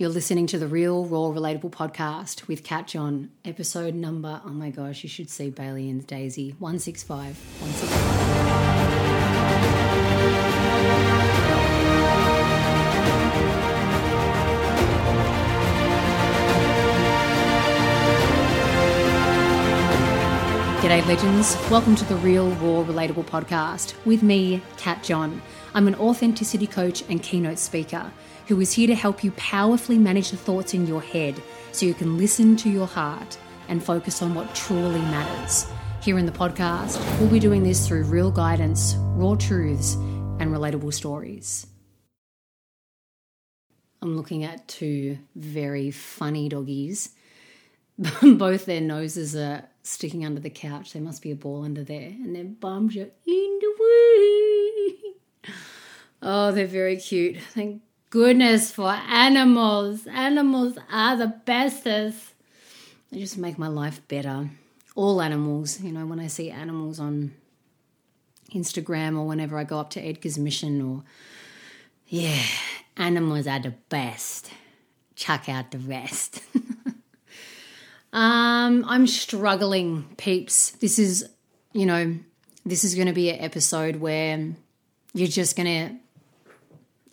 You're listening to the Real Raw Relatable podcast with Cat John, episode number, oh my gosh, you should see Bailey and Daisy, 165. 165. G'day, legends. Welcome to the Real Raw Relatable podcast with me, Cat John. I'm an authenticity coach and keynote speaker who is here to help you powerfully manage the thoughts in your head so you can listen to your heart and focus on what truly matters. Here in the podcast, we'll be doing this through real guidance, raw truths, and relatable stories. I'm looking at two very funny doggies. Both their noses are sticking under the couch. There must be a ball under there, and their bums are in the way. Oh, they're very cute. Thank goodness for animals. Animals are the bestest. They just make my life better. All animals, you know, when I see animals on Instagram or whenever I go up to Edgar's mission or yeah, animals are the best. Chuck out the rest. um, I'm struggling, peeps. This is, you know, this is going to be an episode where you're just going to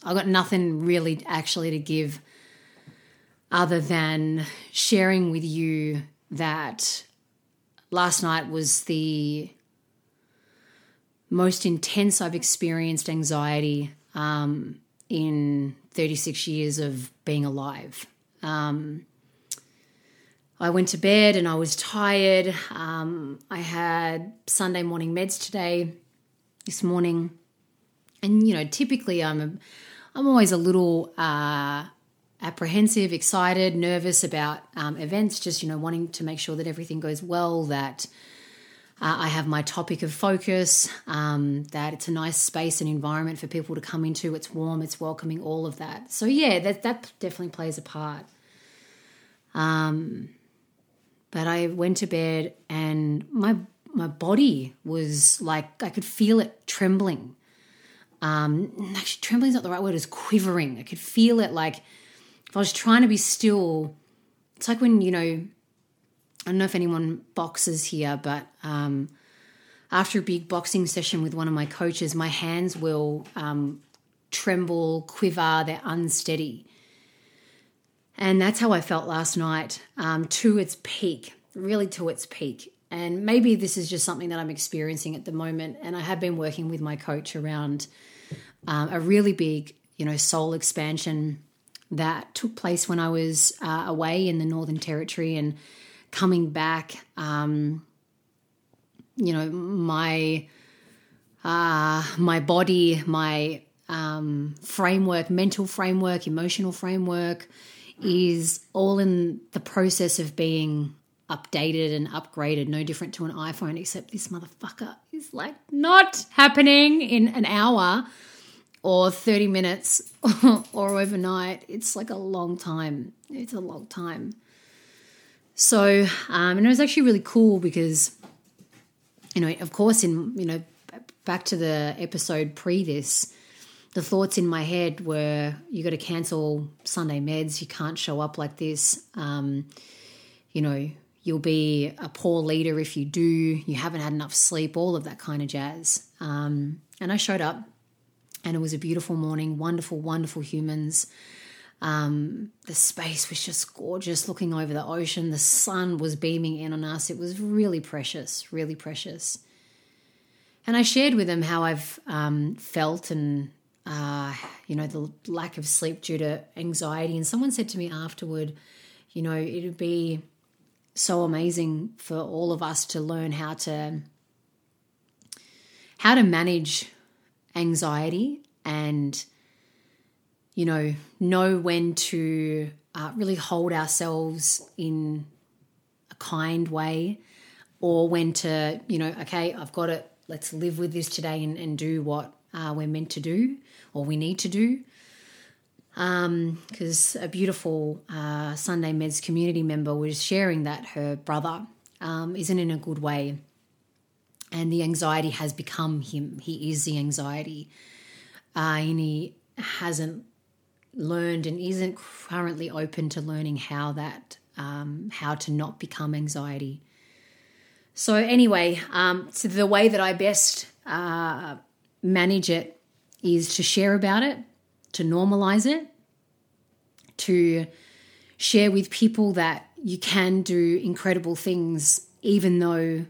I've got nothing really actually to give other than sharing with you that last night was the most intense I've experienced anxiety um, in 36 years of being alive. Um, I went to bed and I was tired. Um, I had Sunday morning meds today, this morning. And, you know, typically I'm a I'm always a little uh, apprehensive, excited, nervous about um, events, just, you know, wanting to make sure that everything goes well, that uh, I have my topic of focus, um, that it's a nice space and environment for people to come into. It's warm, it's welcoming, all of that. So, yeah, that, that definitely plays a part. Um, but I went to bed and my my body was like I could feel it trembling um, actually, trembling is not the right word, is quivering. I could feel it like if I was trying to be still. It's like when, you know, I don't know if anyone boxes here, but um, after a big boxing session with one of my coaches, my hands will um, tremble, quiver, they're unsteady. And that's how I felt last night um, to its peak, really to its peak. And maybe this is just something that I'm experiencing at the moment. And I have been working with my coach around um, a really big, you know, soul expansion that took place when I was uh, away in the Northern Territory and coming back. Um, you know, my uh, my body, my um, framework, mental framework, emotional framework is all in the process of being updated and upgraded, no different to an iPhone, except this motherfucker is like not happening in an hour or 30 minutes or overnight. It's like a long time. It's a long time. So, um, and it was actually really cool because, you know, of course, in, you know, back to the episode pre this, the thoughts in my head were you got to cancel Sunday meds, you can't show up like this. Um, you know, you'll be a poor leader if you do, you haven't had enough sleep, all of that kind of jazz. Um, and I showed up and it was a beautiful morning, wonderful, wonderful humans. Um, the space was just gorgeous looking over the ocean. The sun was beaming in on us. It was really precious, really precious. And I shared with them how I've um, felt and, uh, you know, the lack of sleep due to anxiety. And someone said to me afterward, you know, it would be so amazing for all of us to learn how to how to manage anxiety and you know know when to uh, really hold ourselves in a kind way or when to you know okay i've got it. Let's live with this today and, and do what uh, we're meant to do or we need to do because um, a beautiful uh, Sunday Meds community member was sharing that her brother um, isn't in a good way, and the anxiety has become him. He is the anxiety, uh, and he hasn't learned and isn't currently open to learning how that um, how to not become anxiety. So anyway, um, so the way that I best uh, manage it is to share about it, to normalize it, to share with people that you can do incredible things even though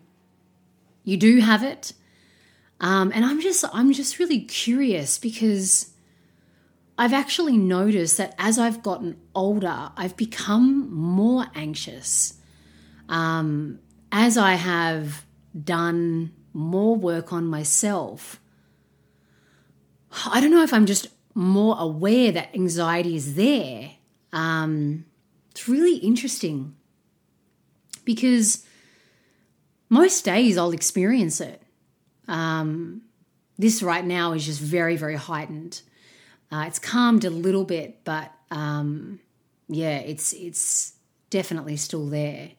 you do have it. Um, and I'm just I'm just really curious because I've actually noticed that as I've gotten older, I've become more anxious. Um, as I have done more work on myself, I don't know if I'm just more aware that anxiety is there. Um, it's really interesting because most days I'll experience it. Um, this right now is just very, very heightened. Uh, it's calmed a little bit, but um, yeah, it's it's definitely still there.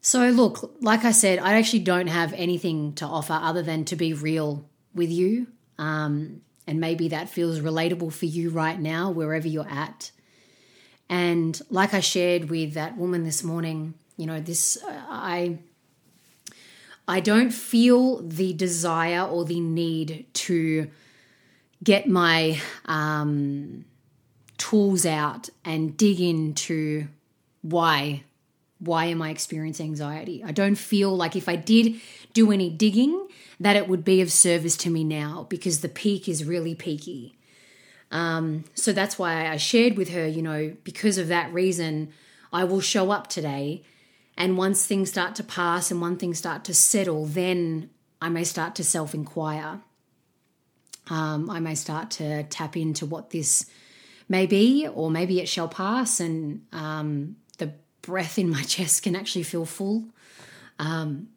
So look, like I said, I actually don't have anything to offer other than to be real with you, um, and maybe that feels relatable for you right now, wherever you're at. And like I shared with that woman this morning, you know, this uh, I I don't feel the desire or the need to get my um, tools out and dig into why why am I experiencing anxiety? I don't feel like if I did do any digging that it would be of service to me now because the peak is really peaky. Um, so that's why I shared with her, you know, because of that reason, I will show up today. And once things start to pass and one thing start to settle, then I may start to self inquire um, I may start to tap into what this may be, or maybe it shall pass, and um, breath in my chest can actually feel full. Um,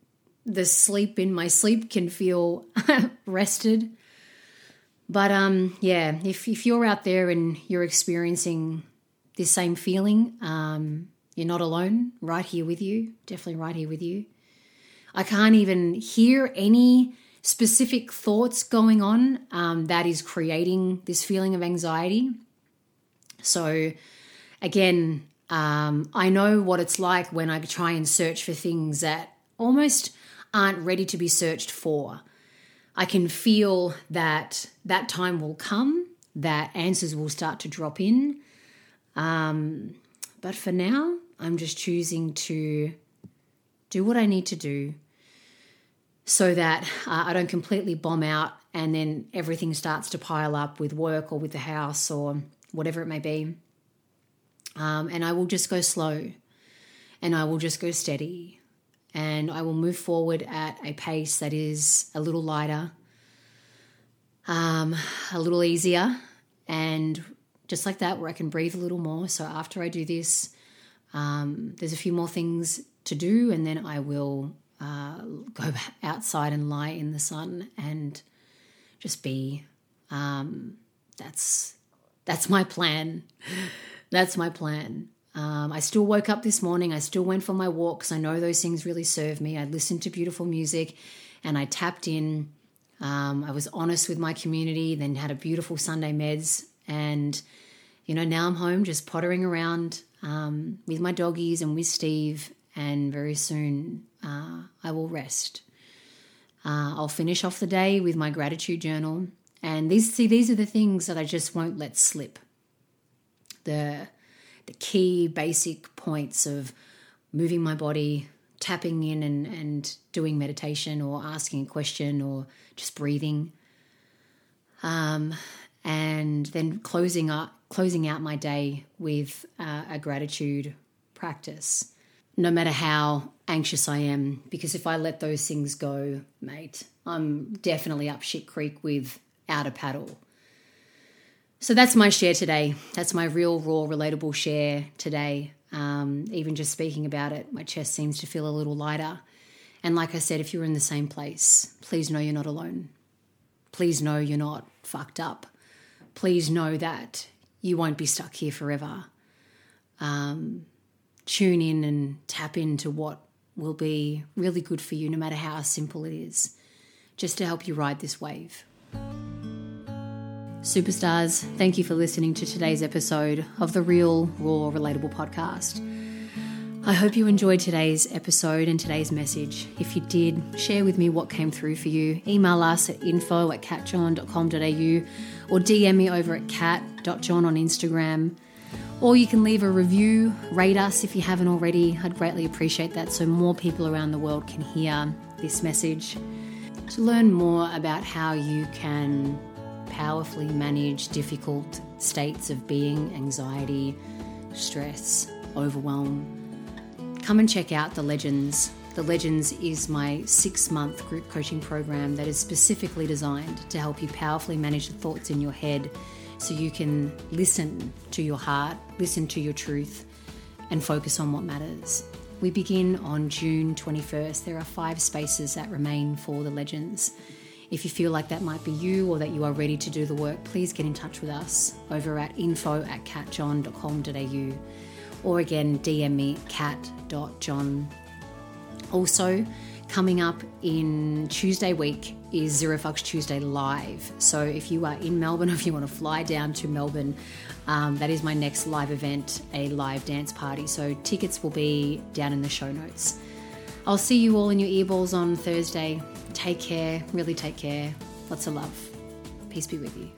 the sleep in my sleep can feel rested. But um, yeah, if, if you're out there and you're experiencing this same feeling, um, you're not alone, right here with you, definitely right here with you. I can't even hear any specific thoughts going on um, that is creating this feeling of anxiety. So, again, um, I know what it's like when I try and search for things that almost aren't ready to be searched for. I can feel that that time will come, that answers will start to drop in. Um, but for now, I'm just choosing to do what I need to do so that uh, I don't completely bomb out and then everything starts to pile up with work or with the house or whatever it may be. Um, and I will just go slow and I will just go steady and I will move forward at a pace that is a little lighter, um, a little easier, and just like that, where I can breathe a little more. So after I do this, um, there's a few more things to do, and then I will uh, go outside and lie in the sun and just be. Um, that's that's my plan. That's my plan. Um, I still woke up this morning. I still went for my walks. I know those things really serve me. I listened to beautiful music, and I tapped in. Um, I was honest with my community. Then had a beautiful Sunday meds, and you know now I'm home, just pottering around um, with my doggies and with Steve. And very soon uh, I will rest. Uh, I'll finish off the day with my gratitude journal. And these see these are the things that I just won't let slip. The the key basic points of moving my body, tapping in and, and doing meditation or asking a question or just breathing. Um, and then closing up closing out my day with uh, a gratitude practice no matter how anxious I am, because if I let those things go, mate, I'm definitely up shit creek without a paddle. So that's my share today. That's my real, raw, relatable share today. Um, even just speaking about it, my chest seems to feel a little lighter. And like I said, if you're in the same place, please know you're not alone. Please know you're not fucked up. Please know that you won't be stuck here forever. Um, tune in and tap into what will be really good for you, no matter how simple it is, just to help you ride this wave. Superstars, thank you for listening to today's episode of the Real, Raw, Relatable podcast. I hope you enjoyed today's episode and today's message. If you did, share with me what came through for you. Email us at info at catjohn.com.au or DM me over at cat.john on Instagram. Or you can leave a review, rate us if you haven't already. I'd greatly appreciate that so more people around the world can hear this message. To learn more about how you can powerfully manage difficult states of being, anxiety, stress, overwhelm, come and check out the Legends. The Legends is my six month group coaching program that is specifically designed to help you powerfully manage the thoughts in your head so you can listen to your heart, listen to your truth, and focus on what matters. We begin on June 21st. There are five spaces that remain for the Legends. If you feel like that might be you or that you are ready to do the work, please get in touch with us over at info at catjohn.com.au or again, DM me cat.john. Also, coming up in Tuesday week is Zero Fucks Tuesday live. So if you are in Melbourne or if you want to fly down to Melbourne, um, that is my next live event, a live dance party. So tickets will be down in the show notes. I'll see you all in your earballs on Thursday. Take care, really take care. Lots of love. Peace be with you.